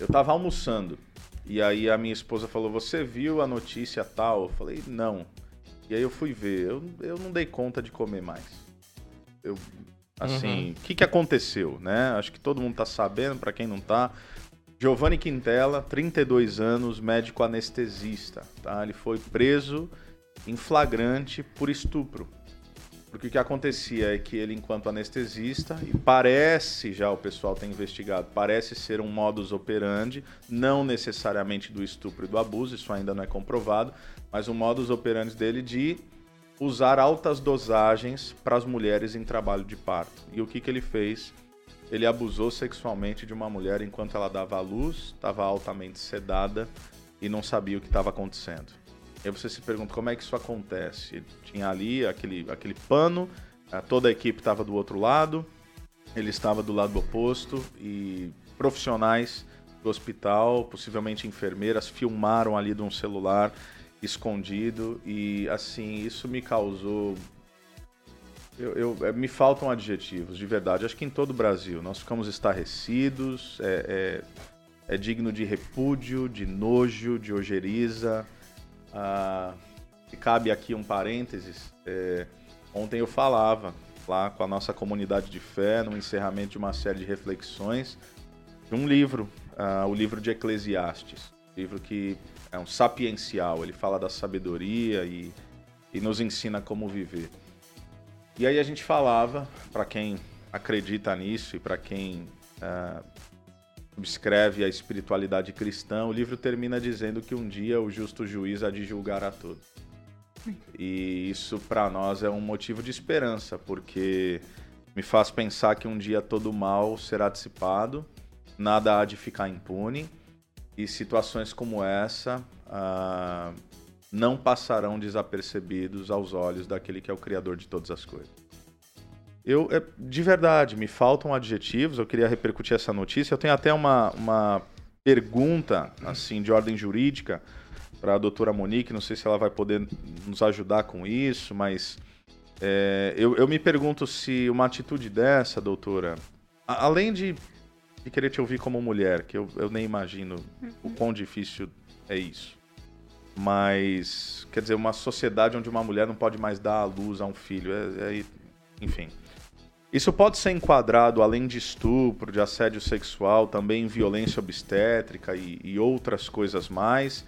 eu tava almoçando. E aí a minha esposa falou: Você viu a notícia tal? Eu falei: Não. E aí eu fui ver. Eu, eu não dei conta de comer mais. Eu, assim, o que, que aconteceu, né? Acho que todo mundo tá sabendo, para quem não tá. Giovanni Quintela, 32 anos, médico anestesista, tá? Ele foi preso em flagrante por estupro. Porque o que acontecia é que ele, enquanto anestesista, e parece já o pessoal tem investigado, parece ser um modus operandi, não necessariamente do estupro e do abuso, isso ainda não é comprovado, mas um modus operandi dele de usar altas dosagens para as mulheres em trabalho de parto. E o que, que ele fez? Ele abusou sexualmente de uma mulher enquanto ela dava à luz, estava altamente sedada e não sabia o que estava acontecendo. E você se pergunta como é que isso acontece. Ele tinha ali aquele, aquele pano, eh, toda a equipe estava do outro lado, ele estava do lado oposto e profissionais do hospital, possivelmente enfermeiras, filmaram ali de um celular escondido e assim isso me causou eu, eu, é, me faltam adjetivos, de verdade. Acho que em todo o Brasil nós ficamos estarrecidos, é, é, é digno de repúdio, de nojo, de ojeriza. Ah, e cabe aqui um parênteses. É, ontem eu falava lá com a nossa comunidade de fé, no encerramento de uma série de reflexões, de um livro, ah, o livro de Eclesiastes. Livro que é um sapiencial, ele fala da sabedoria e, e nos ensina como viver. E aí a gente falava, para quem acredita nisso e para quem uh, escreve a espiritualidade cristã, o livro termina dizendo que um dia o justo juiz há de julgar a todos. E isso para nós é um motivo de esperança, porque me faz pensar que um dia todo mal será dissipado, nada há de ficar impune e situações como essa uh, não passarão desapercebidos aos olhos daquele que é o Criador de todas as coisas. Eu, é, de verdade, me faltam adjetivos, eu queria repercutir essa notícia. Eu tenho até uma, uma pergunta, assim, de ordem jurídica para a doutora Monique, não sei se ela vai poder nos ajudar com isso, mas é, eu, eu me pergunto se uma atitude dessa, doutora, além de, de querer te ouvir como mulher, que eu, eu nem imagino o quão difícil é isso, mas, quer dizer, uma sociedade onde uma mulher não pode mais dar a luz a um filho. É, é, enfim. Isso pode ser enquadrado, além de estupro, de assédio sexual, também violência obstétrica e, e outras coisas mais.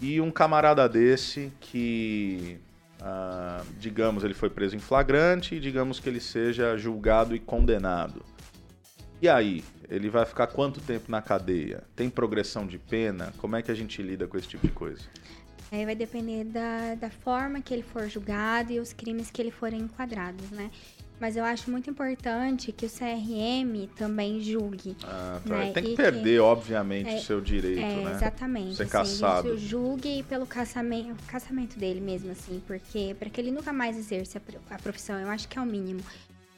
E um camarada desse que, ah, digamos, ele foi preso em flagrante e digamos que ele seja julgado e condenado. E aí? Ele vai ficar quanto tempo na cadeia? Tem progressão de pena? Como é que a gente lida com esse tipo de coisa? Aí vai depender da, da forma que ele for julgado e os crimes que ele forem enquadrados, né? Mas eu acho muito importante que o CRM também julgue. Ah, tá. Né? Tem que e perder, que... obviamente, é, o seu direito, é, né? Exatamente. Ser assim, caçado. julgue pelo caçamento, caçamento dele mesmo, assim, porque para que ele nunca mais exerça a profissão, eu acho que é o mínimo.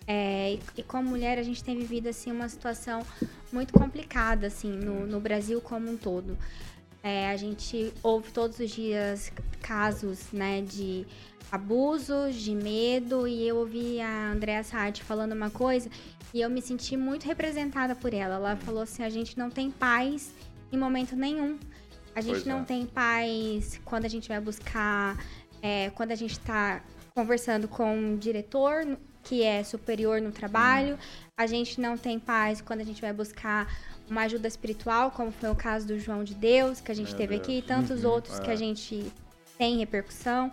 É, e, e como mulher, a gente tem vivido, assim, uma situação muito complicada, assim, no, no Brasil como um todo. É, a gente ouve todos os dias casos, né, de abusos, de medo, e eu ouvi a Andrea Saad falando uma coisa e eu me senti muito representada por ela. Ela falou assim: a gente não tem paz em momento nenhum. A gente pois não é. tem paz quando a gente vai buscar, é, quando a gente está conversando com um diretor que é superior no trabalho. Hum. A gente não tem paz quando a gente vai buscar uma ajuda espiritual, como foi o caso do João de Deus, que a gente Meu teve Deus. aqui, e tantos uhum, outros é. que a gente tem repercussão.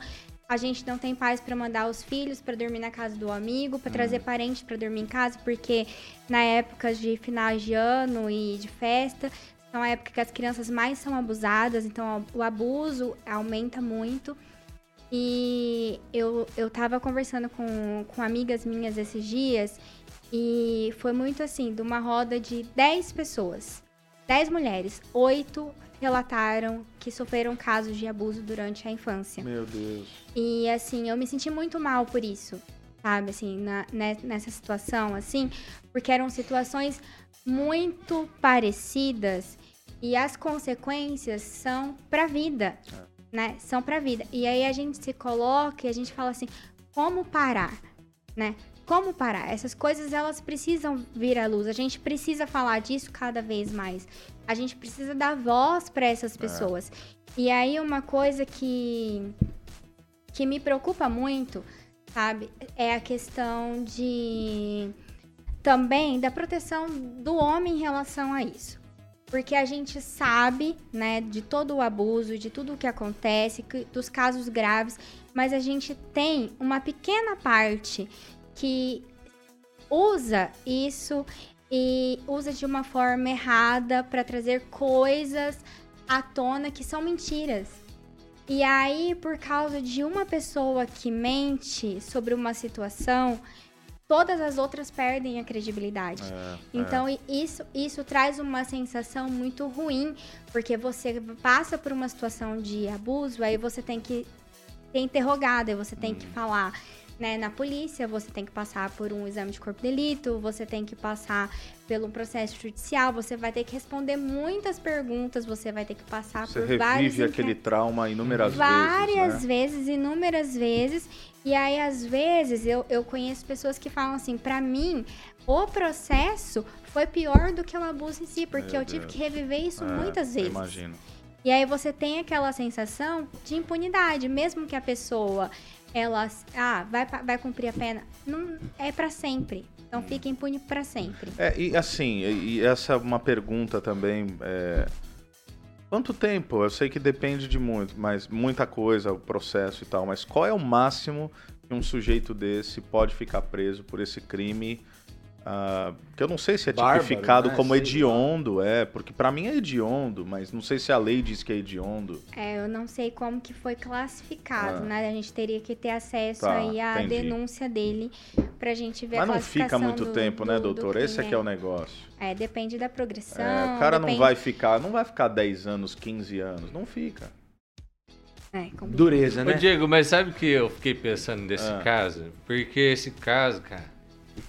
A gente não tem paz para mandar os filhos para dormir na casa do amigo, para trazer hum. parente para dormir em casa, porque na época de finais de ano e de festa, são a época que as crianças mais são abusadas, então o abuso aumenta muito. E eu, eu tava conversando com, com amigas minhas esses dias e foi muito assim, de uma roda de 10 pessoas, 10 mulheres, 8 relataram que sofreram casos de abuso durante a infância. Meu Deus. E assim, eu me senti muito mal por isso, sabe, assim, na, né, nessa situação, assim, porque eram situações muito parecidas e as consequências são pra vida, é. né? São pra vida. E aí a gente se coloca e a gente fala assim, como parar, né? Como parar? Essas coisas elas precisam vir à luz. A gente precisa falar disso cada vez mais. A gente precisa dar voz para essas é. pessoas. É. E aí uma coisa que que me preocupa muito, sabe, é a questão de também da proteção do homem em relação a isso. Porque a gente sabe, né, de todo o abuso, de tudo o que acontece, dos casos graves, mas a gente tem uma pequena parte que usa isso e usa de uma forma errada para trazer coisas à tona que são mentiras. E aí, por causa de uma pessoa que mente sobre uma situação, todas as outras perdem a credibilidade. É, Então, i- isso, isso traz uma sensação muito ruim, porque você passa por uma situação de abuso, aí você tem que ser interrogado, aí você tem Hum. que falar né, na polícia, você tem que passar por um exame de corpo de delito, você tem que passar pelo processo judicial, você vai ter que responder muitas perguntas, você vai ter que passar Você por vários revive aquele inquéritos trauma inúmeras várias vezes, né? vezes, inúmeras vezes. E aí, às vezes, eu, eu conheço pessoas que falam assim, pra mim, o processo foi pior do que o abuso em si, porque Meu eu tive Deus. que reviver isso É, muitas vezes. Imagino. E aí você tem aquela sensação de impunidade, mesmo que a pessoa ela ah, vai, vai cumprir a pena, não é pra sempre. Então fica impune pra sempre. É, e assim, e, e essa é uma pergunta também. é, Quanto tempo? Eu sei que depende de muito, mas muita coisa, o processo e tal, mas qual é o máximo que um sujeito desse pode ficar preso por esse crime? Ah, que eu não sei se é Bárbaro, tipificado né? como Sei lá. hediondo, é, porque pra mim é hediondo, mas não sei se a lei diz que é hediondo. É, eu não sei como que foi classificado, Ah. né? A gente teria que ter acesso Tá, aí à entendi. denúncia dele pra gente ver Mas a não fica classificação muito do- tempo, né, do- do doutor? Esse é que é o negócio. É, depende da progressão. É, o cara não depende- vai ficar, não vai ficar 10 anos, 15 anos, não fica. É. Dureza, Ô, né? Diego, mas sabe o que eu fiquei pensando nesse Ah. caso? Porque esse caso, cara,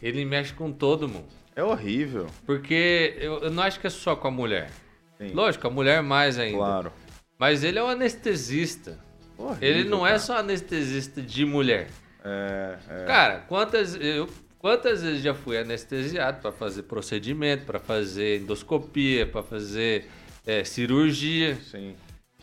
ele mexe com todo mundo. É horrível. Porque eu, eu não acho que é só com a mulher. Sim, Lógico, a mulher mais ainda. claro. Mas ele é um anestesista. Horrível, Ele não é cara. só anestesista de mulher. É, é. Cara, quantas eu quantas vezes já fui anestesiado para fazer procedimento, para fazer endoscopia, para fazer é, cirurgia. Sim.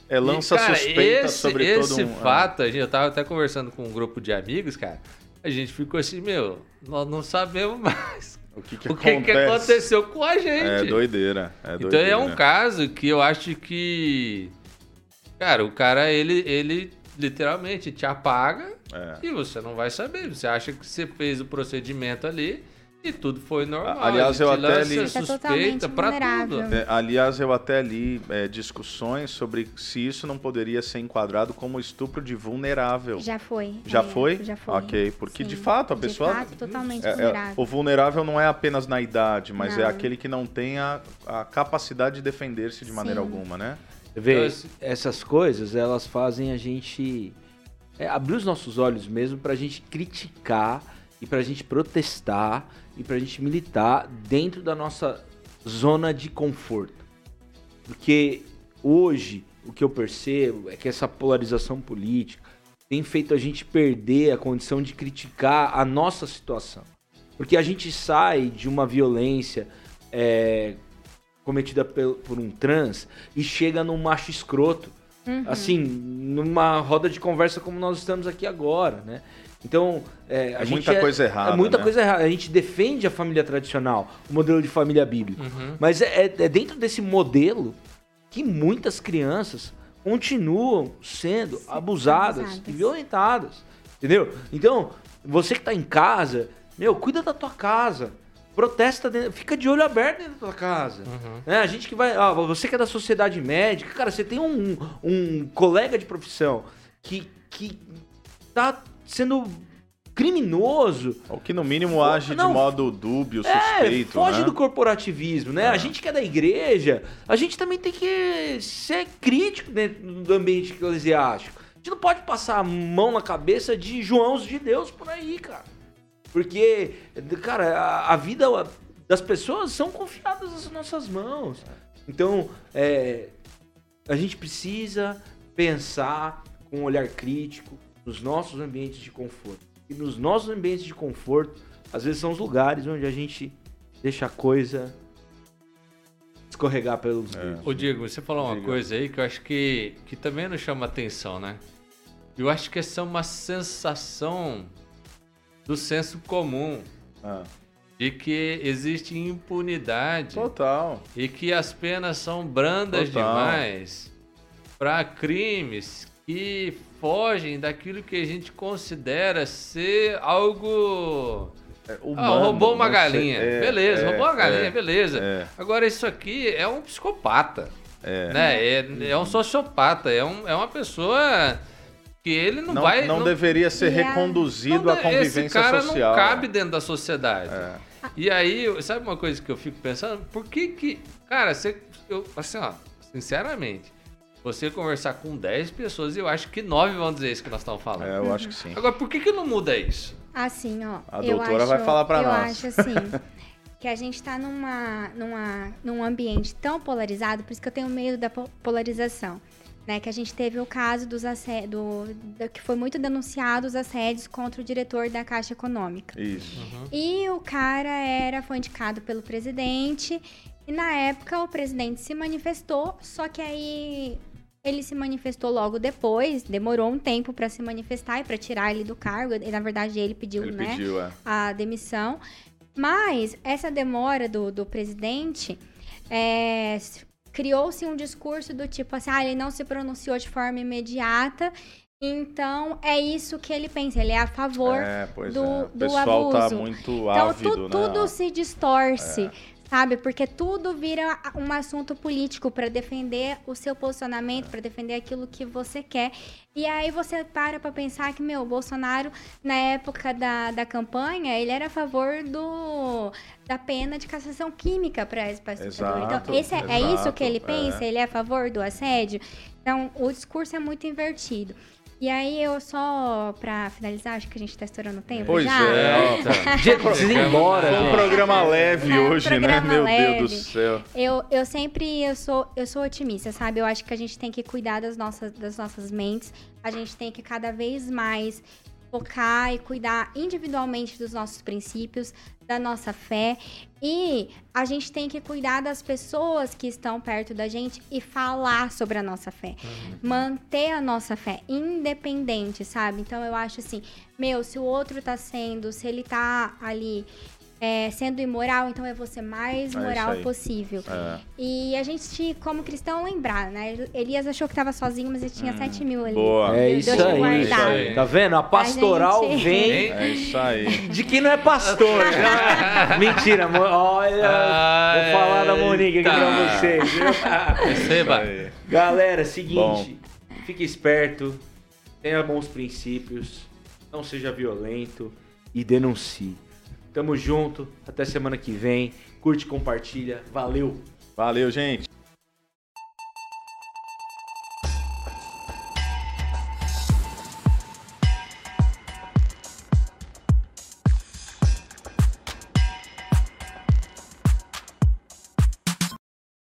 É lança E, cara, suspeita esse, sobre esse todo um. fato, a gente, eu tava até conversando com um grupo de amigos, cara. A gente ficou assim, meu, nós não sabemos mais o que, que o que, que acontece. aconteceu com a gente. É doideira. É Então doideira. é um caso que eu acho que. Cara, o cara, ele, ele literalmente te apaga É. e você não vai saber. Você acha que você fez o procedimento ali e tudo foi normal. A- aliás, eu até li- é suspeita vulnerável. tudo. É, aliás, eu até li é, discussões sobre se isso não poderia ser enquadrado como estupro de vulnerável. Já foi. Já é, foi? Já foi. Ok, porque Sim. de fato a pessoa. De fato, totalmente É- é- vulnerável. o vulnerável não é apenas na idade, mas é Não. aquele que não tem a, a capacidade de defender-se de maneira Sim. alguma, né? Você vê, Então, assim- essas coisas, elas fazem a gente é, abrir os nossos olhos mesmo pra gente criticar e pra gente protestar e pra gente militar dentro da nossa zona de conforto. Porque hoje o que eu percebo é que essa polarização política tem feito a gente perder a condição de criticar a nossa situação. Porque a gente sai de uma violência é, cometida por um trans e chega num macho escroto. Uhum. Assim, numa roda de conversa como nós estamos aqui agora, né? Então, é, a É gente muita coisa errada, É muita né? coisa errada. A gente defende a família tradicional, o modelo de família bíblica. Uhum. Mas é, é dentro desse modelo que muitas crianças continuam sendo abusadas, abusadas. e violentadas. Entendeu? Então, você que tá em casa, meu, cuida da tua casa. Protesta, dentro, fica de olho aberto dentro da tua casa. Uhum. É, a gente que vai. ó, você que é da sociedade médica, cara, você tem um, um colega de profissão que, que tá sendo criminoso. Ou que no mínimo age não, de modo dúbio, É, suspeito, foge né? do corporativismo, né? É. A gente que é da igreja, a gente também tem que ser crítico dentro do ambiente eclesiástico. A gente não pode passar a mão na cabeça de Joãos de Deus por aí, cara. Porque, cara, a, a vida das pessoas são confiadas nas nossas mãos. Então, é, a gente precisa pensar com um olhar crítico nos nossos ambientes de conforto. E nos nossos ambientes de conforto, às vezes são os lugares onde a gente deixa a coisa escorregar pelos É. dedos. Ô Diego, você falou uma Diga. coisa aí que eu acho que, que também nos chama atenção, né? Eu acho que essa é uma sensação do senso comum Ah, de que existe impunidade total. e que as penas são brandas Total. demais para crimes que fogem daquilo que a gente considera ser algo. É, Ah, humano, roubou uma não sei- galinha. é, beleza, é, roubou uma galinha, é, beleza. é. Agora, isso aqui é um psicopata. É. Né? É, é um sociopata, é, um, é uma pessoa que ele não, Não, vai. não deveria ser a- reconduzido não à convivência esse cara social. não cabe dentro da sociedade. É. E aí, eu- sabe uma coisa que eu fico pensando? Por que que. Cara, você. Eu, assim, ó, sinceramente, você conversar com 10 pessoas, eu acho que 9 vão dizer isso que nós estamos falando. É, eu acho que sim. Agora, por que que não muda isso? Assim, ó. A eu doutora acho, vai falar pra eu nós. acho assim. que a gente tá numa, numa, num ambiente tão polarizado, por isso que eu tenho medo da po- polarização. Né, que a gente teve o caso dos assédios, do, do- que foi muito denunciado os assédios contra o diretor da Caixa Econômica. Isso. E o cara era, foi indicado pelo presidente. E na época o presidente se manifestou, só que aí ele se manifestou logo depois, demorou um tempo para se manifestar e para tirar ele do cargo. E na verdade ele pediu, Ele né, pediu, é. a demissão. Mas essa demora do, do presidente é, criou-se um discurso do tipo assim, ah, ele não se pronunciou de forma imediata. Então é isso que ele pensa. Ele é a favor É, do- é. O do pessoal tá abuso. muito então ávido, tu- né? tudo se distorce, sabe? Porque tudo vira um assunto político para defender o seu posicionamento, para defender aquilo que você quer. E aí você para pra pensar que, meu, o Bolsonaro, na época da, da campanha, ele era a favor do, da pena de cassação química para esse Exato, Então, esse é, é isso exato, que ele pensa? é. Ele é a favor do assédio? Então, o discurso é muito invertido. E aí, eu só, pra finalizar, acho que a gente tá estourando o tempo Pois já. é, precisa ir embora, Foi um programa leve É hoje, né? programa Meu leve. Deus do céu. Eu, eu sempre eu sou, eu sou otimista, sabe? Eu acho que a gente tem que cuidar das nossas, das nossas mentes. A gente tem que cada vez mais focar e cuidar individualmente dos nossos princípios, da nossa fé. E a gente tem que cuidar das pessoas que estão perto da gente e falar sobre a nossa fé. Manter a nossa fé independente, sabe? Então eu acho assim, meu, se o outro tá sendo, se ele tá ali é, sendo imoral, então eu vou ser mais É moral isso aí. possível. É. E a gente, como cristão, lembrar, né? Elias achou que tava sozinho, mas ele tinha 7 mil ali. Hum, Boa. É isso te aí. guardar. aí. Tá vendo? A pastoral gente- vem É isso aí. de quem não é pastor. Mentira, olha. Vou falar da Monique aqui pra vocês. viu? Receba. Isso aí. Galera, seguinte, fique esperto, tenha bons princípios, não seja violento e denuncie. Tamo junto, até semana que vem. Curte, compartilha, valeu! Valeu, gente.